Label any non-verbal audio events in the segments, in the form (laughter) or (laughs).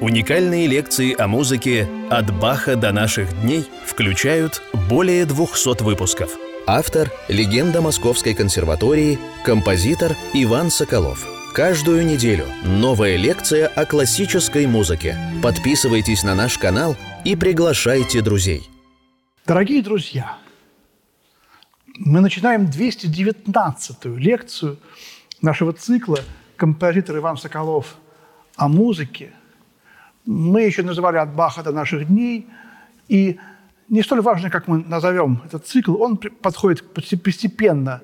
Уникальные лекции о музыке «От Баха до наших дней» включают более 200 выпусков. Автор – легенда Московской консерватории, композитор Иван Соколов. Каждую неделю новая лекция о классической музыке. Подписывайтесь на наш канал и приглашайте друзей. Дорогие друзья, мы начинаем 219-ю лекцию нашего цикла «Композитор Иван Соколов о музыке». Мы еще называли «От Баха до наших дней», и не столь важно, как мы назовем этот цикл, он подходит постепенно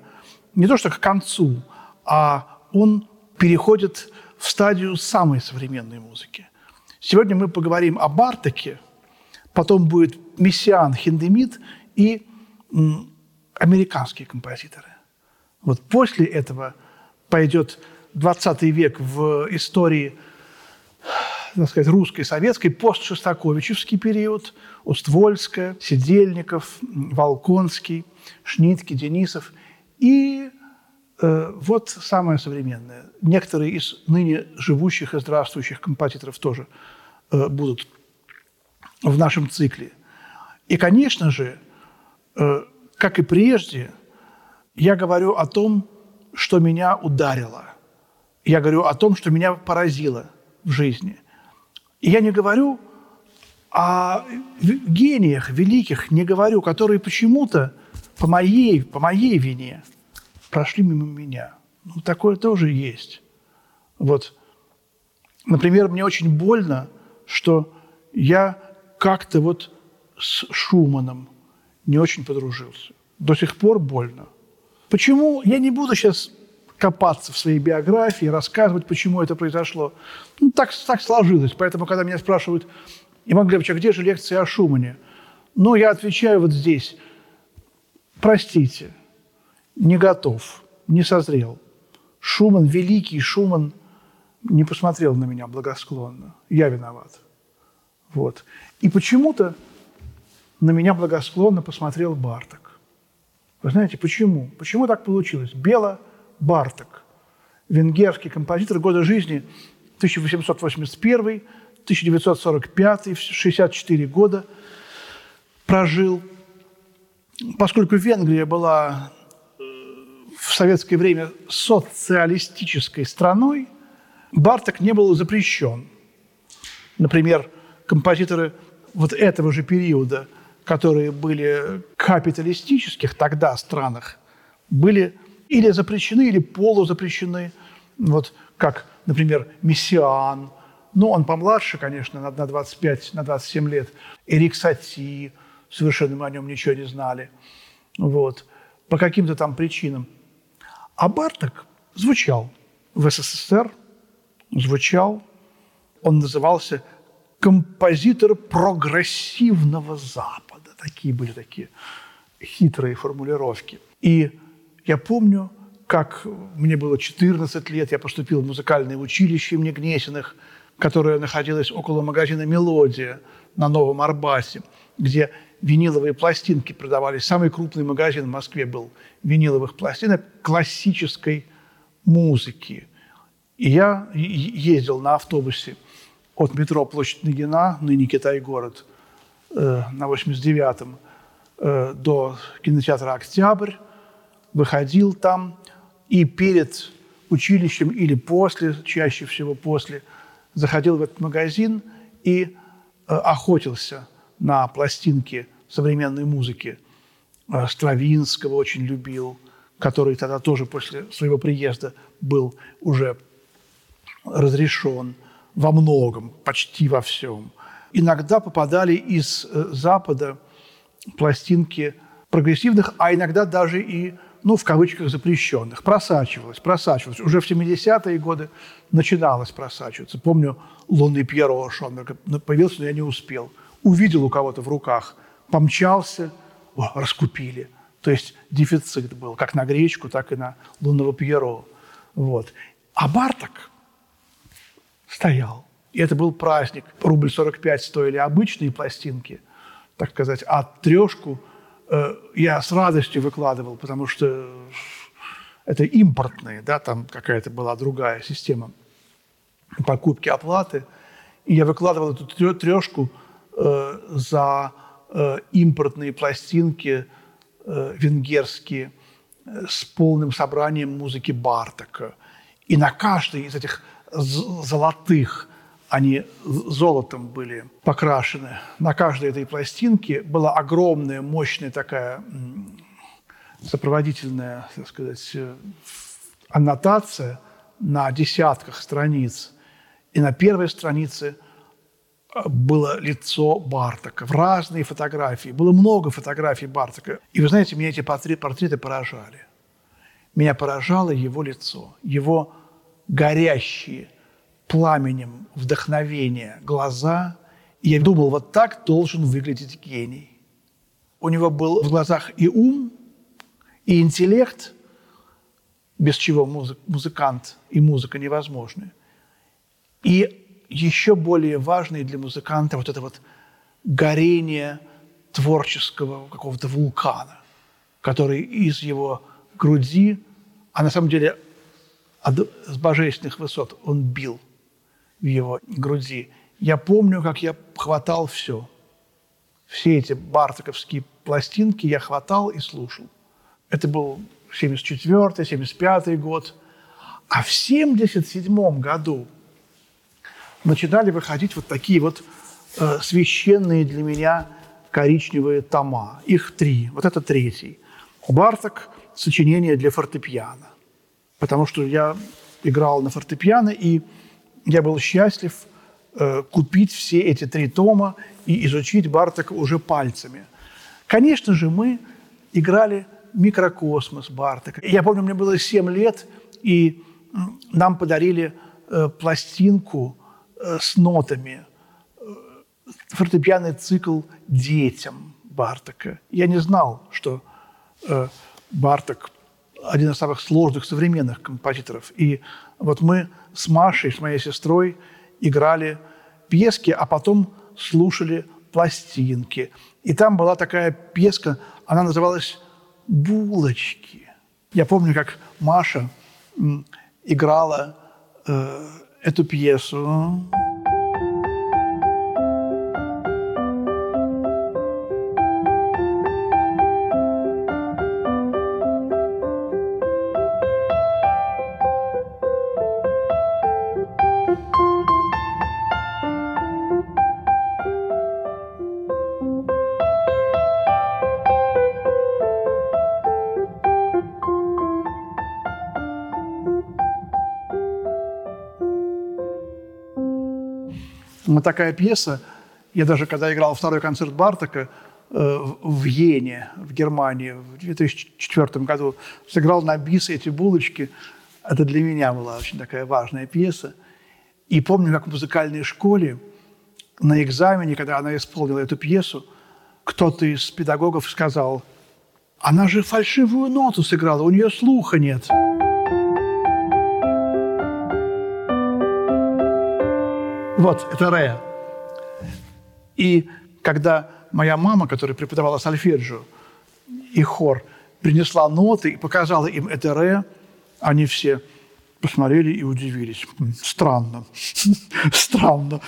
не то что к концу, а он переходит в стадию самой современной музыки. Сегодня мы поговорим о Бартаке, потом будет Мессиан Хиндемит и американские композиторы. Вот после этого пойдет 20 век в истории так сказать, русской, советской, постшостаковичевский период, Уствольская, Сидельников, Волконский, Шнитки, Денисов. И э, вот самое современное. Некоторые из ныне живущих и здравствующих композиторов тоже э, будут в нашем цикле. И, конечно же, э, как и прежде, я говорю о том, что меня ударило. Я говорю о том, что меня поразило в жизни. И я не говорю о гениях великих, не говорю, которые почему-то по моей, по моей вине прошли мимо меня. Ну, такое тоже есть. Вот. Например, мне очень больно, что я как-то вот с Шуманом не очень подружился. До сих пор больно. Почему? Я не буду сейчас копаться в своей биографии, рассказывать, почему это произошло. Ну, так, так сложилось. Поэтому, когда меня спрашивают, Иван Глебович, а где же лекция о Шумане? Ну, я отвечаю вот здесь. Простите, не готов, не созрел. Шуман, великий Шуман, не посмотрел на меня благосклонно. Я виноват. Вот. И почему-то на меня благосклонно посмотрел Барток. Вы знаете, почему? Почему так получилось? Бело Барток, венгерский композитор года жизни 1881 1945 64 года прожил. Поскольку Венгрия была э, в советское время социалистической страной, Барток не был запрещен. Например, композиторы вот этого же периода, которые были капиталистических тогда странах, были или запрещены, или полузапрещены. Вот как, например, Мессиан. Ну, он помладше, конечно, на 25, на 27 лет. Эрик Сати. Совершенно мы о нем ничего не знали. Вот. По каким-то там причинам. А Барток звучал в СССР, звучал. Он назывался композитор прогрессивного Запада. Такие были такие хитрые формулировки. И я помню, как мне было 14 лет, я поступил в музыкальное училище имени Гнесиных, которое находилось около магазина «Мелодия» на Новом Арбасе, где виниловые пластинки продавались. Самый крупный магазин в Москве был виниловых пластинок классической музыки. И я ездил на автобусе от метро Площадь Нагина, ныне Китай-город, э, на 89-м, э, до кинотеатра «Октябрь», выходил там и перед училищем или после, чаще всего после, заходил в этот магазин и э, охотился на пластинки современной музыки. Э, Стравинского очень любил, который тогда тоже после своего приезда был уже разрешен во многом, почти во всем. Иногда попадали из э, Запада пластинки прогрессивных, а иногда даже и ну, в кавычках, запрещенных. Просачивалось, просачивалось. Уже в 70-е годы начиналось просачиваться. Помню, лунный Пьеро Шонберг появился, но я не успел. Увидел у кого-то в руках, помчался, о, раскупили. То есть дефицит был как на гречку, так и на лунного Пьеро. Вот. А Барток стоял. И это был праздник. Рубль 45 стоили обычные пластинки, так сказать, а трешку – я с радостью выкладывал, потому что это импортные, да, там какая-то была другая система покупки, оплаты. И я выкладывал эту трешку э, за э, импортные пластинки э, венгерские э, с полным собранием музыки Бартака. И на каждой из этих золотых, они золотом были покрашены, на каждой этой пластинке была огромная, мощная такая сопроводительная, так сказать, э, аннотация на десятках страниц. И на первой странице э, было лицо Бартака в разные фотографии. Было много фотографий Бартака. И вы знаете, меня эти портреты поражали. Меня поражало его лицо, его горящие пламенем вдохновения глаза. И я думал, вот так должен выглядеть гений. У него был в глазах и ум, и интеллект, без чего музык, музыкант и музыка невозможны. И еще более важное для музыканта вот это вот горение творческого какого-то вулкана, который из его груди, а на самом деле с божественных высот он бил в его груди. Я помню, как я хватал все. Все эти бартаковские пластинки я хватал и слушал. Это был 74 75 год. А в 77 году начинали выходить вот такие вот э, священные для меня коричневые тома. Их три. Вот это третий. Барток – сочинение для фортепиано. Потому что я играл на фортепиано, и я был счастлив э, купить все эти три тома и изучить Бартока уже пальцами. Конечно же, мы играли микрокосмос Бартака. Я помню, мне было 7 лет, и нам подарили э, пластинку э, с нотами, э, фортепианный цикл детям Бартака. Я не знал, что Бартак один из самых сложных современных композиторов. И вот мы с Машей, с моей сестрой, играли пьески, а потом слушали пластинки. И там была такая пьеска, она называлась булочки. Я помню, как Маша играла э, эту пьесу. Вот такая пьеса. Я даже, когда играл второй концерт Бартака э, в Йене, в Германии, в 2004 году, сыграл на бис эти булочки. Это для меня была очень такая важная пьеса. И помню, как в музыкальной школе на экзамене, когда она исполнила эту пьесу, кто-то из педагогов сказал, она же фальшивую ноту сыграла, у нее слуха нет. Вот, это ре. И когда моя мама, которая преподавала сольфеджио и хор, принесла ноты и показала им это ре, они все посмотрели и удивились. Странно. (laughs) Странно.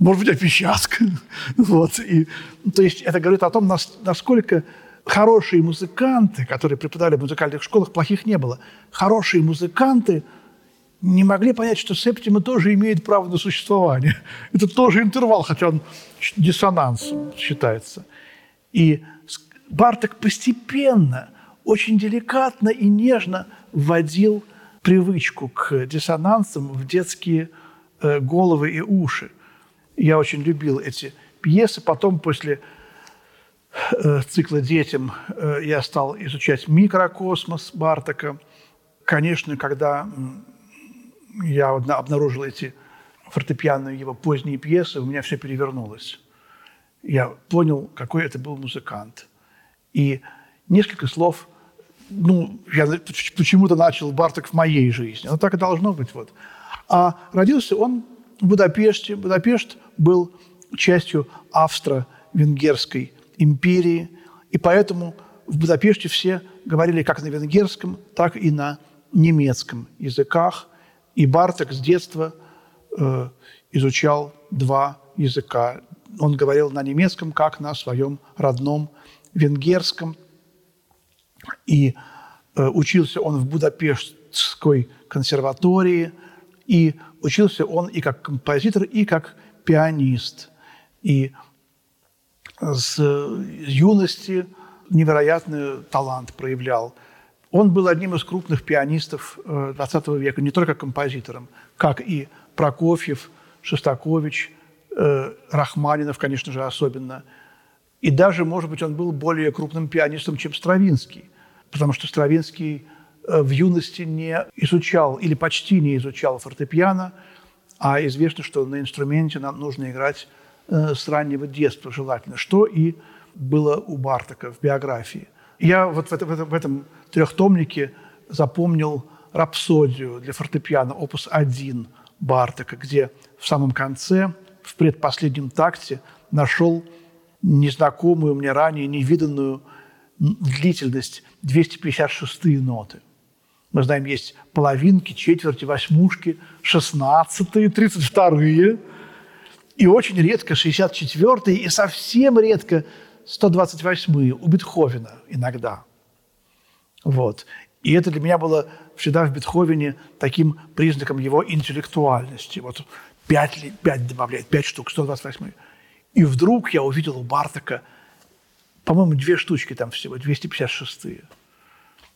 Может быть, опечатка. (laughs) Вот. И, то есть это говорит о том, насколько хорошие музыканты, которые преподавали в музыкальных школах, плохих не было. Хорошие музыканты – не могли понять, что септима тоже имеет право на существование. (laughs) Это тоже интервал, хотя он диссонансом считается. И Барток постепенно, очень деликатно и нежно вводил привычку к диссонансам в детские э, головы и уши. Я очень любил эти пьесы. Потом, после э, цикла «Детям» э, я стал изучать микрокосмос Бартака. Конечно, когда я обнаружил эти фортепианные его поздние пьесы, у меня все перевернулось. Я понял, какой это был музыкант. И несколько слов, ну, я почему-то начал Барток в моей жизни. Ну, так и должно быть. Вот. А родился он в Будапеште. Будапешт был частью Австро-Венгерской империи, и поэтому в Будапеште все говорили как на венгерском, так и на немецком языках – и Барток с детства э, изучал два языка. Он говорил на немецком, как на своем родном венгерском. И э, учился он в Будапештской консерватории, и учился он и как композитор, и как пианист. И с юности невероятный талант проявлял. Он был одним из крупных пианистов XX э, века, не только композитором, как и Прокофьев, Шостакович, э, Рахманинов, конечно же, особенно. И даже, может быть, он был более крупным пианистом, чем Стравинский, потому что Стравинский э, в юности не изучал или почти не изучал фортепиано, а известно, что на инструменте нам нужно играть с раннего детства желательно, что и было у Бартака в биографии. Я вот в этом, в этом, в этом трехтомнике запомнил рапсодию для фортепиано, опус 1 Бартака, где в самом конце, в предпоследнем такте, нашел незнакомую мне ранее, невиданную длительность 256 ноты. Мы знаем, есть половинки, четверти, восьмушки, шестнадцатые, тридцать вторые, и очень редко 64-е, и совсем редко 128-е у Бетховена иногда. Вот. И это для меня было всегда в Бетховене таким признаком его интеллектуальности. Вот пять, пять добавляет, пять штук, 128 И вдруг я увидел у Бартака, по-моему, две штучки там всего, 256-е.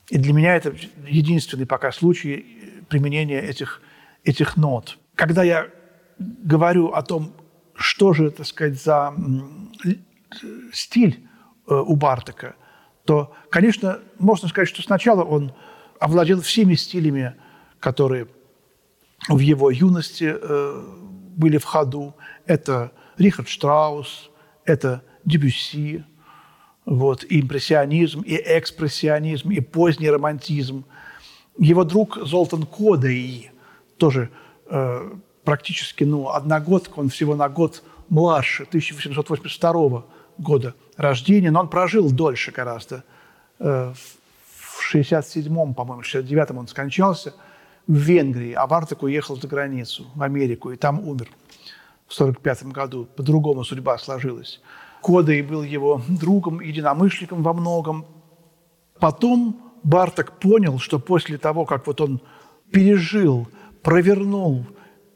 И для меня это единственный пока случай применения этих, этих нот. Когда я говорю о том, что же, так сказать, за стиль э, у Бартака, то, конечно, можно сказать, что сначала он овладел всеми стилями, которые в его юности э, были в ходу. Это Рихард Штраус, это Дебюсси, вот, и импрессионизм, и экспрессионизм, и поздний романтизм. Его друг Золтан Кодей, тоже э, практически ну, одногодка, он всего на год младше, 1882 года рождения, но он прожил дольше гораздо. Э, в 67-м, по-моему, 69-м он скончался в Венгрии, а Барток уехал за границу, в Америку, и там умер в 45 году. По-другому судьба сложилась. Кодой был его другом, единомышленником во многом. Потом Барток понял, что после того, как вот он пережил, провернул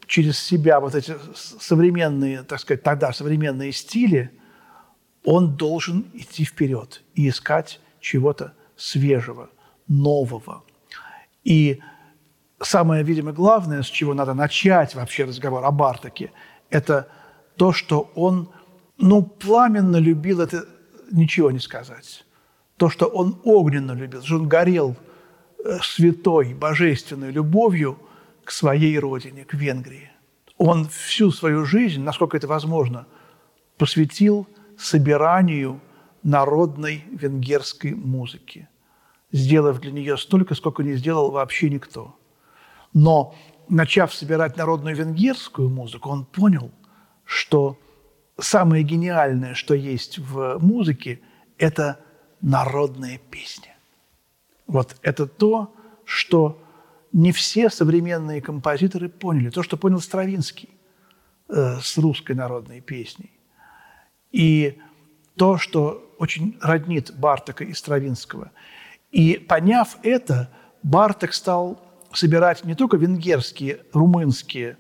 через себя вот эти современные, так сказать, тогда современные стили, он должен идти вперед и искать чего-то свежего, нового. И самое, видимо, главное, с чего надо начать вообще разговор о Бартаке, это то, что он, ну, пламенно любил, это ничего не сказать. То, что он огненно любил, что он горел э, святой, божественной любовью к своей родине, к Венгрии. Он всю свою жизнь, насколько это возможно, посвятил собиранию народной венгерской музыки, сделав для нее столько, сколько не сделал вообще никто. Но, начав собирать народную венгерскую музыку, он понял, что самое гениальное, что есть в музыке, это народная песня. Вот это то, что не все современные композиторы поняли. То, что понял Стравинский э, с русской народной песней. И то, что очень роднит Бартака и Стравинского. И поняв это, Барток стал собирать не только венгерские, румынские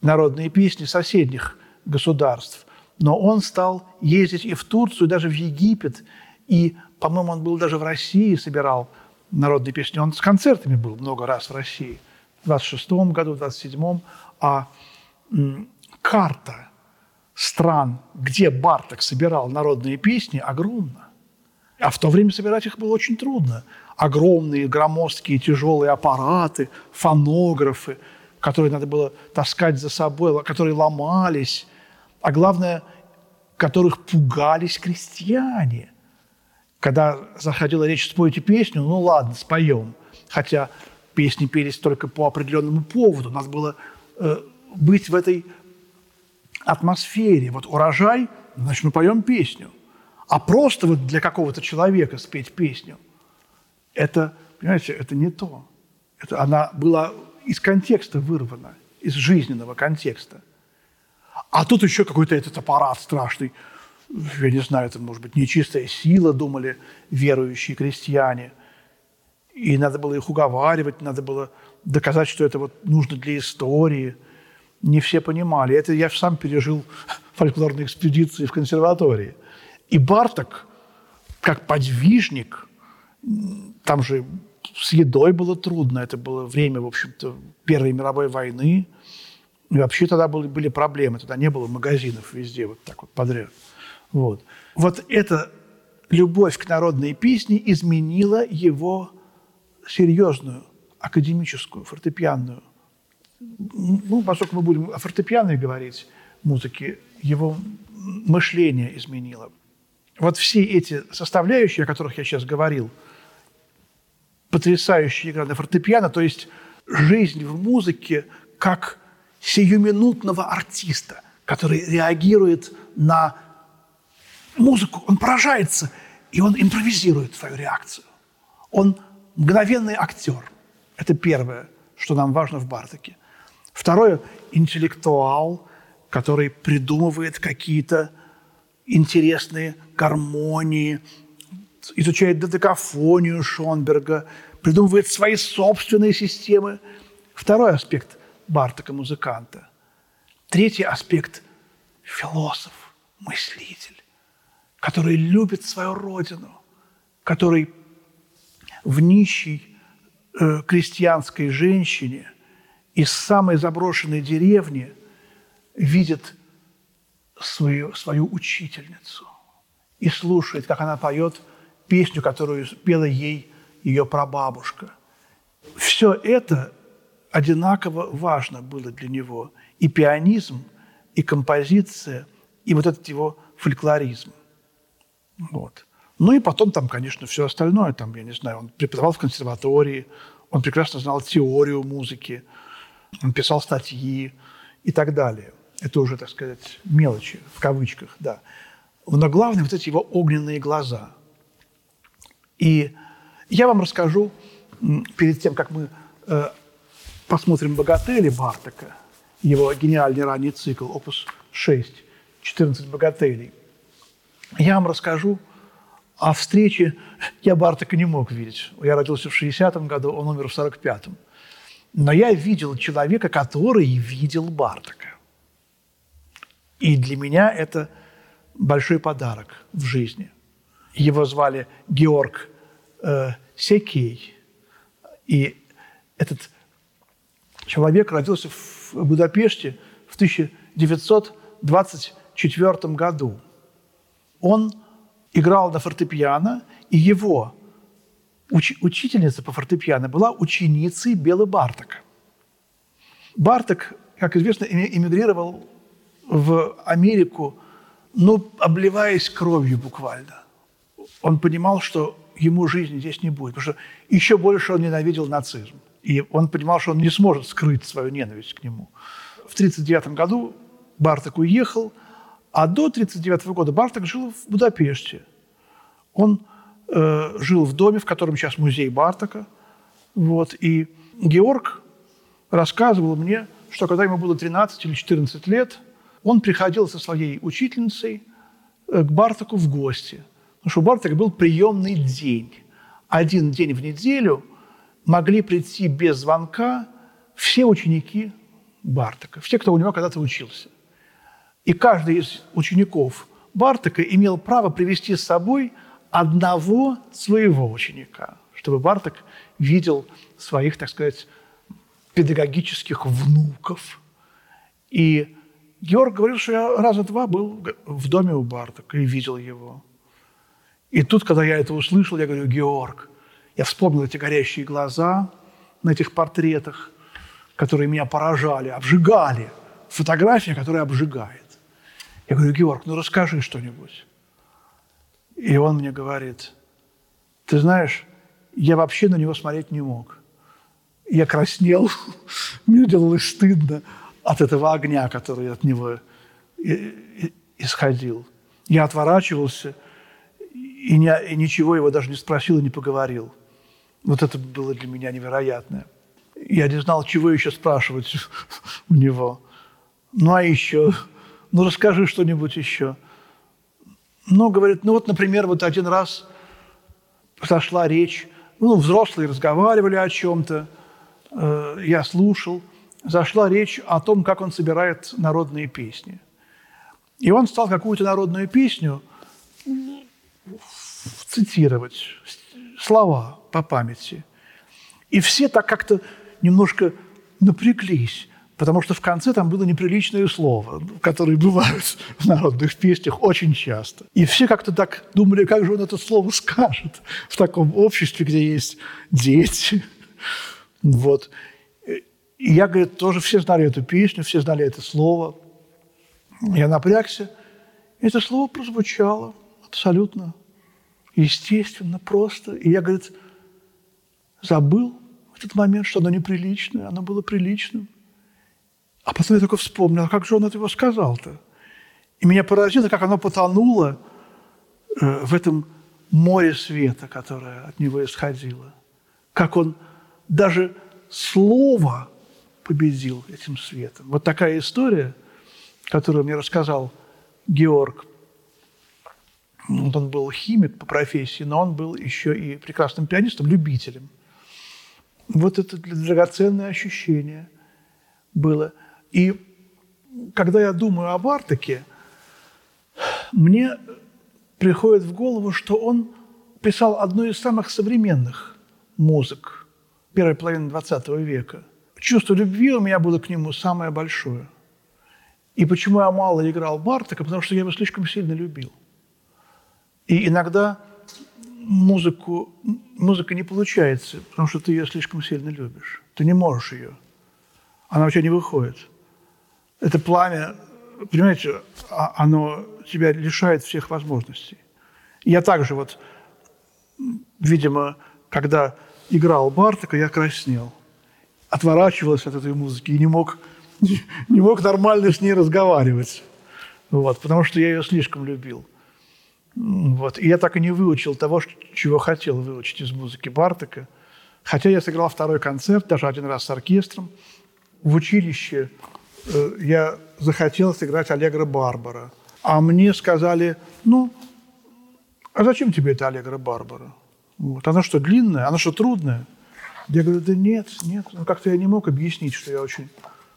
народные песни соседних государств, но он стал ездить и в Турцию, даже в Египет, и, по-моему, он был даже в России, собирал народные песни. Он с концертами был много раз в России. В 26 году, в 27 а карта стран, где Барток собирал народные песни, огромна. А в то время собирать их было очень трудно. Огромные, громоздкие, тяжелые аппараты, фонографы, которые надо было таскать за собой, которые ломались, а главное, которых пугались крестьяне. Когда заходила речь спойте песню, ну ладно, споем. Хотя песни пелись только по определенному поводу. Надо было э, быть в этой атмосфере. Вот урожай, значит, мы поем песню. А просто вот для какого-то человека спеть песню, это, понимаете, это не то. Это она была из контекста вырвана, из жизненного контекста. А тут еще какой-то этот аппарат страшный. Я не знаю, это может быть нечистая сила, думали верующие крестьяне. И надо было их уговаривать, надо было доказать, что это вот нужно для истории. Не все понимали. Это я сам пережил (laughs) фольклорные экспедиции в консерватории. И Барток, как подвижник, там же с едой было трудно. Это было время, в общем-то, Первой мировой войны. И вообще тогда были, были проблемы. Тогда не было магазинов везде вот так вот подряд. Вот. Вот эта любовь к народной песне изменила его серьезную академическую, фортепианную. Ну, поскольку мы будем о фортепиано говорить, музыке, его мышление изменило. Вот все эти составляющие, о которых я сейчас говорил, потрясающая игра на фортепиано, то есть жизнь в музыке как сиюминутного артиста, который реагирует на музыку, он поражается, и он импровизирует свою реакцию. Он мгновенный актер. Это первое, что нам важно в Бартаке. Второе – интеллектуал, который придумывает какие-то интересные гармонии, изучает додекафонию Шонберга, придумывает свои собственные системы. Второй аспект Бартака-музыканта. Третий аспект – философ, мыслитель, который любит свою родину, который в нищей э, крестьянской женщине из самой заброшенной деревни видит свою, свою учительницу и слушает, как она поет песню, которую пела ей ее прабабушка. Все это одинаково важно было для него. И пианизм, и композиция, и вот этот его фольклоризм. Вот. Ну и потом там, конечно, все остальное. Там, я не знаю, он преподавал в консерватории, он прекрасно знал теорию музыки, он писал статьи и так далее. Это уже, так сказать, мелочи, в кавычках, да. Но главное, вот эти его огненные глаза. И я вам расскажу, перед тем, как мы э, посмотрим «Богатели» Бартака, его гениальный ранний цикл, опус 6, 14 «Богателей», я вам расскажу о встрече. Я Бартака не мог видеть. Я родился в 60-м году, он умер в 45-м. Но я видел человека, который видел Бартака. И для меня это большой подарок в жизни. Его звали Георг э, Секей. И этот человек родился в Будапеште в 1924 году. Он играл на фортепиано, и его уч- учительница по фортепиано была ученицей Белы Бартака. Барток, как известно, эмигрировал в Америку, ну, обливаясь кровью буквально. Он понимал, что ему жизни здесь не будет, потому что еще больше он ненавидел нацизм. И он понимал, что он не сможет скрыть свою ненависть к нему. В 1939 году Барток уехал, а до 1939 года Барток жил в Будапеште. Он э, жил в доме, в котором сейчас музей Бартака. Вот, и Георг рассказывал мне, что когда ему было 13 или 14 лет, он приходил со своей учительницей э, к Бартаку в гости. Потому что у Бартака был приемный день. Один день в неделю могли прийти без звонка все ученики Бартака, все, кто у него когда-то учился. И каждый из учеников Бартака имел право привести с собой одного своего ученика, чтобы Бартак видел своих, так сказать, педагогических внуков. И Георг говорил, что я раза два был в доме у Бартака и видел его. И тут, когда я это услышал, я говорю, Георг, я вспомнил эти горящие глаза на этих портретах, которые меня поражали, обжигали. Фотография, которая обжигает. Я говорю, Георг, ну расскажи что-нибудь. И он мне говорит, ты знаешь, я вообще на него смотреть не мог. Я краснел, (laughs) мне делалось стыдно от этого огня, который от него исходил. Я отворачивался и, не, и ничего его даже не спросил и не поговорил. Вот это было для меня невероятное. Я не знал, чего еще спрашивать (laughs) у него. Ну а еще ну расскажи что-нибудь еще. Ну, говорит, ну вот, например, вот один раз зашла речь, ну, взрослые разговаривали о чем-то, э, я слушал, зашла речь о том, как он собирает народные песни. И он стал какую-то народную песню цитировать, слова по памяти. И все так как-то немножко напряглись, потому что в конце там было неприличное слово, которое бывают в народных песнях очень часто. И все как-то так думали, как же он это слово скажет в таком обществе, где есть дети. Вот. И я, говорит, тоже все знали эту песню, все знали это слово. Я напрягся. Это слово прозвучало абсолютно естественно, просто. И я, говорит, забыл в этот момент, что оно неприличное, оно было приличным. А потом я только вспомнил, а как же он это его сказал-то? И меня поразило, как оно потонуло э, в этом море света, которое от него исходило. Как он даже слово победил этим светом. Вот такая история, которую мне рассказал Георг. Он был химик по профессии, но он был еще и прекрасным пианистом, любителем. Вот это драгоценное ощущение было. И когда я думаю об Артаке, мне приходит в голову, что он писал одну из самых современных музык первой половины XX века – чувство любви у меня было к нему самое большое. И почему я мало играл Бартака? Потому что я его слишком сильно любил. И иногда музыку, музыка не получается, потому что ты ее слишком сильно любишь. Ты не можешь ее. Она тебя не выходит. Это пламя, понимаете, а, оно тебя лишает всех возможностей. Я также вот, видимо, когда играл Бартака, я краснел отворачивался от этой музыки и не мог, (laughs) не мог нормально с ней разговаривать. Вот, потому что я ее слишком любил. Вот. И я так и не выучил того, чего хотел выучить из музыки Бартака. Хотя я сыграл второй концерт, даже один раз с оркестром. В училище я захотел сыграть Аллегро Барбара. А мне сказали, ну, а зачем тебе это Аллегро Барбара? Вот. Она что, длинная? Она что, трудная? Я говорю, да нет, нет. Ну, как-то я не мог объяснить, что я очень,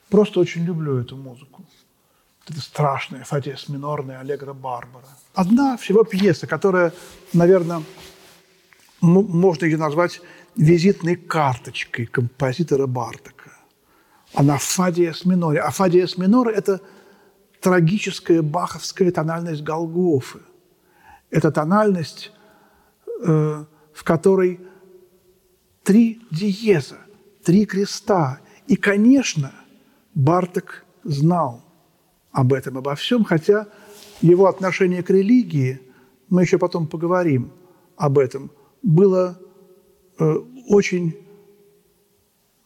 просто очень люблю эту музыку. Это страшная фатес минорная Аллегро Барбара. Одна всего пьеса, которая, наверное, можно ее назвать визитной карточкой композитора Бартака. Она в фа диез миноре. А фа диез миноре – это трагическая баховская тональность Голгофы. Это тональность, э, в которой три диеза, три креста. И, конечно, Барток знал об этом, обо всем, хотя его отношение к религии, мы еще потом поговорим об этом, было э, очень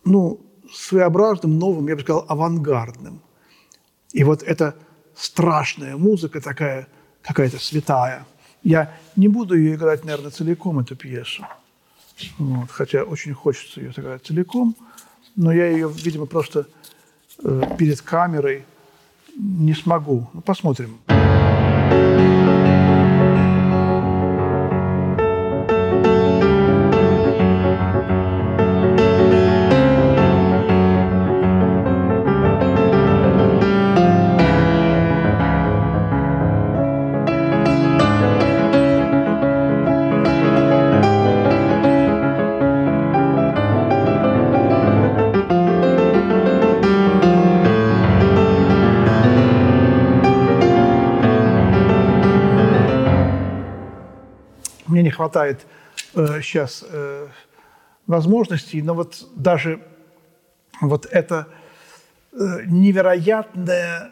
ну, своеобразным, новым, я бы сказал, авангардным. И вот эта страшная музыка такая, какая-то святая. Я не буду ее играть, наверное, целиком, эту пьесу. Вот, хотя очень хочется ее сыграть целиком, но я ее, видимо, просто э, перед камерой не смогу. Ну, посмотрим. Хватает э, сейчас э, возможностей, но вот даже вот эта э, невероятная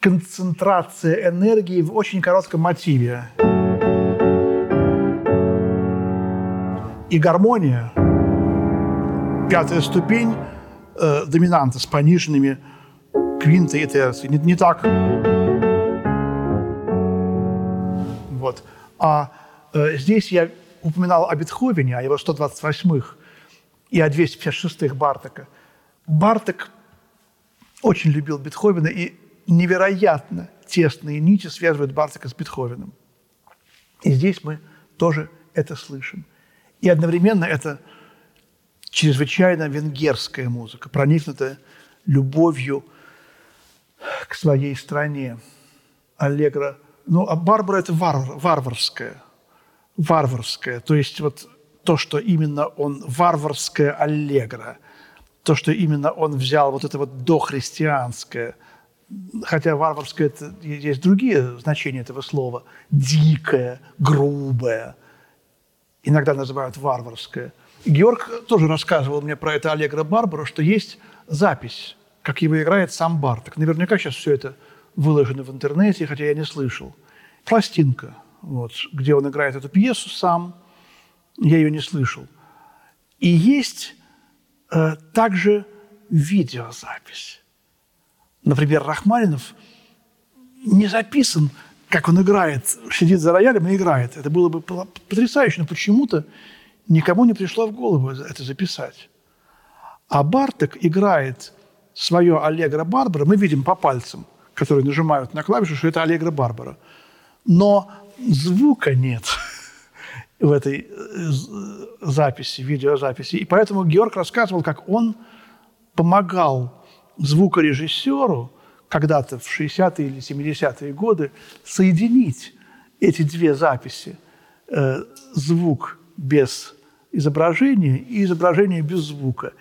концентрация энергии в очень коротком мотиве. И гармония, пятая ступень э, доминанта с пониженными квинты и терции. Не, не так. Вот. А здесь я упоминал о Бетховене, о его 128-х и о 256-х Бартака. Барток очень любил Бетховена, и невероятно тесные нити связывают Бартака с Бетховеном. И здесь мы тоже это слышим. И одновременно это чрезвычайно венгерская музыка, проникнутая любовью к своей стране. Аллегра. Ну, а Барбара – это варвар, варварская. Варварская. То есть вот то, что именно он варварская аллегра, то, что именно он взял вот это вот дохристианское, хотя варварское – это есть другие значения этого слова, дикое, грубое, иногда называют варварское. Георг тоже рассказывал мне про это Аллегро Барбару, что есть запись, как его играет сам Барток. Наверняка сейчас все это выложено в интернете, хотя я не слышал. Пластинка, вот, где он играет эту пьесу сам – я ее не слышал. И есть э, также видеозапись. Например, Рахманинов не записан, как он играет, сидит за роялем и играет. Это было бы потрясающе, но почему-то никому не пришло в голову это записать. А Барток играет свое «Аллегро Барбара», мы видим по пальцам, которые нажимают на клавишу, что это «Аллегро Барбара». Но звука нет – в этой э, записи, видеозаписи. И поэтому Георг рассказывал, как он помогал звукорежиссеру когда-то в 60-е или 70-е годы соединить эти две записи. Э, звук без изображения и изображение без звука.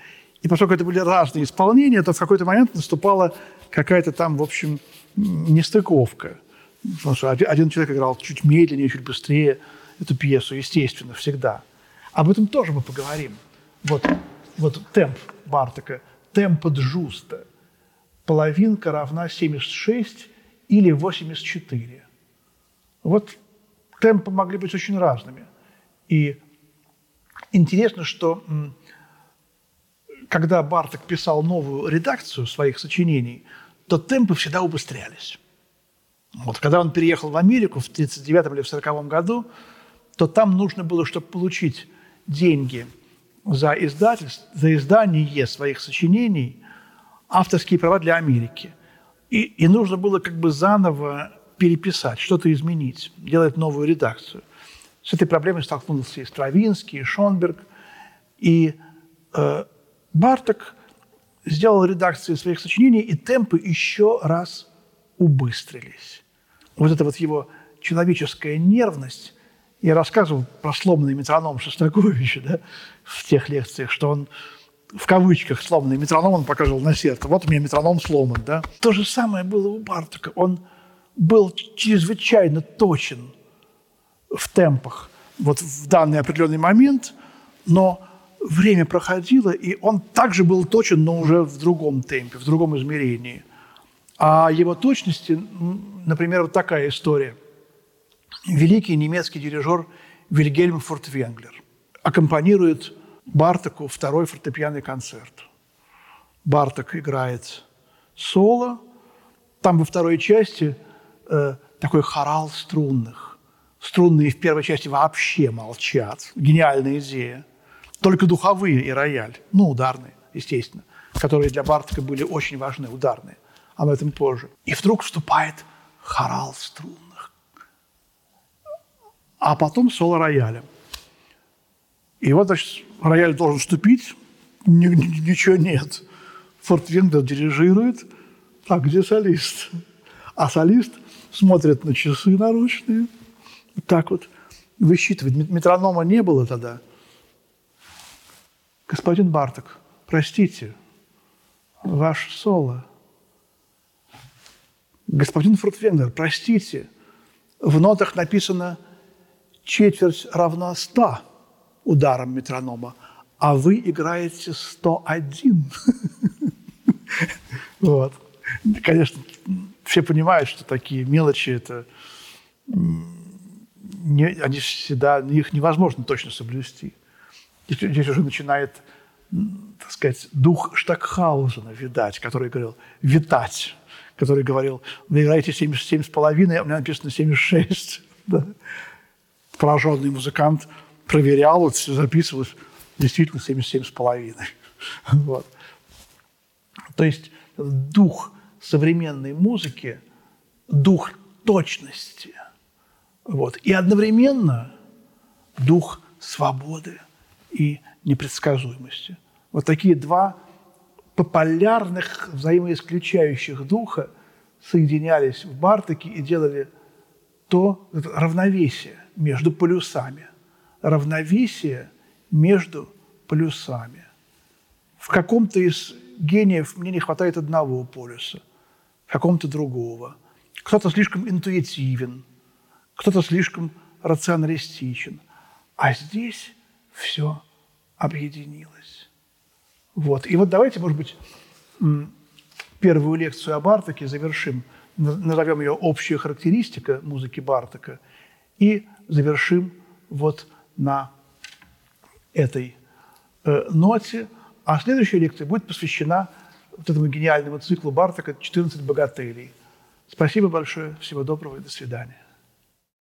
И поскольку это были разные исполнения, то в какой-то момент наступала какая-то там, в общем, нестыковка. Потому что один человек играл чуть медленнее, чуть быстрее – эту пьесу, естественно, всегда. Об этом тоже мы поговорим. Вот, вот темп Бартака, темпо джуста. Половинка равна 76 или 84. Вот темпы могли быть очень разными. И интересно, что когда Барток писал новую редакцию своих сочинений, то темпы всегда убыстрялись. Вот когда он переехал в Америку в 1939 или в 1940 году, то там нужно было, чтобы получить деньги за, издательство, за издание своих сочинений, авторские права для Америки. И, и нужно было как бы заново переписать, что-то изменить, делать новую редакцию. С этой проблемой столкнулся и Стравинский, и Шонберг. И э, Барток сделал редакцию своих сочинений, и темпы еще раз убыстрились. Вот эта вот его человеческая нервность я рассказывал про сломанный метроном Шостаковича да, в тех лекциях, что он в кавычках сломанный метроном он показывал на сердце. Вот у меня метроном сломан. Да? То же самое было у Бартака. Он был чрезвычайно точен в темпах вот в данный определенный момент, но время проходило, и он также был точен, но уже в другом темпе, в другом измерении. А его точности, например, вот такая история – великий немецкий дирижер Вильгельм Фортвенглер аккомпанирует Бартаку второй фортепианный концерт. Барток играет соло. Там во второй части э, такой хорал струнных. Струнные в первой части вообще молчат. Гениальная идея. Только духовые и рояль. Ну, ударные, естественно. Которые для Бартака были очень важны, ударные. Об этом позже. И вдруг вступает хорал струн а потом соло рояля. И вот, значит, рояль должен вступить, ни, ни, ничего нет. Форт Венгер дирижирует, а где солист? А солист смотрит на часы наручные, вот так вот высчитывает. Метронома не было тогда. Господин Барток, простите, ваш соло. Господин Фортвенгер, простите, в нотах написано четверть равна 100 ударам метронома, а вы играете 101. (laughs) Вот. Конечно, все понимают, что такие мелочи это не, они всегда, их невозможно точно соблюсти. Здесь, здесь уже начинает, так сказать, дух Штакхаузена видать, который говорил «витать», который говорил, вы играете 77 с половиной, а у меня написано 76. (laughs) Да? пораженный музыкант проверял, вот все записывалось, действительно 77 с половиной. (laughs) Вот. То есть дух современной музыки дух точности. Вот. И одновременно дух свободы и непредсказуемости. Вот такие два популярных, взаимоисключающих духа соединялись в Бартаке и делали то равновесие между полюсами. Равновесие между полюсами. В каком-то из гениев мне не хватает одного полюса, в каком-то другого. Кто-то слишком интуитивен, кто-то слишком рационалистичен. А здесь все объединилось. Вот. И вот давайте, может быть, первую лекцию о Бартаке завершим, назовем ее «Общая характеристика музыки Бартака» и завершим вот на этой э, ноте. А следующая лекция будет посвящена вот этому гениальному циклу Бартака «14 богателей». Спасибо большое, всего доброго и до свидания.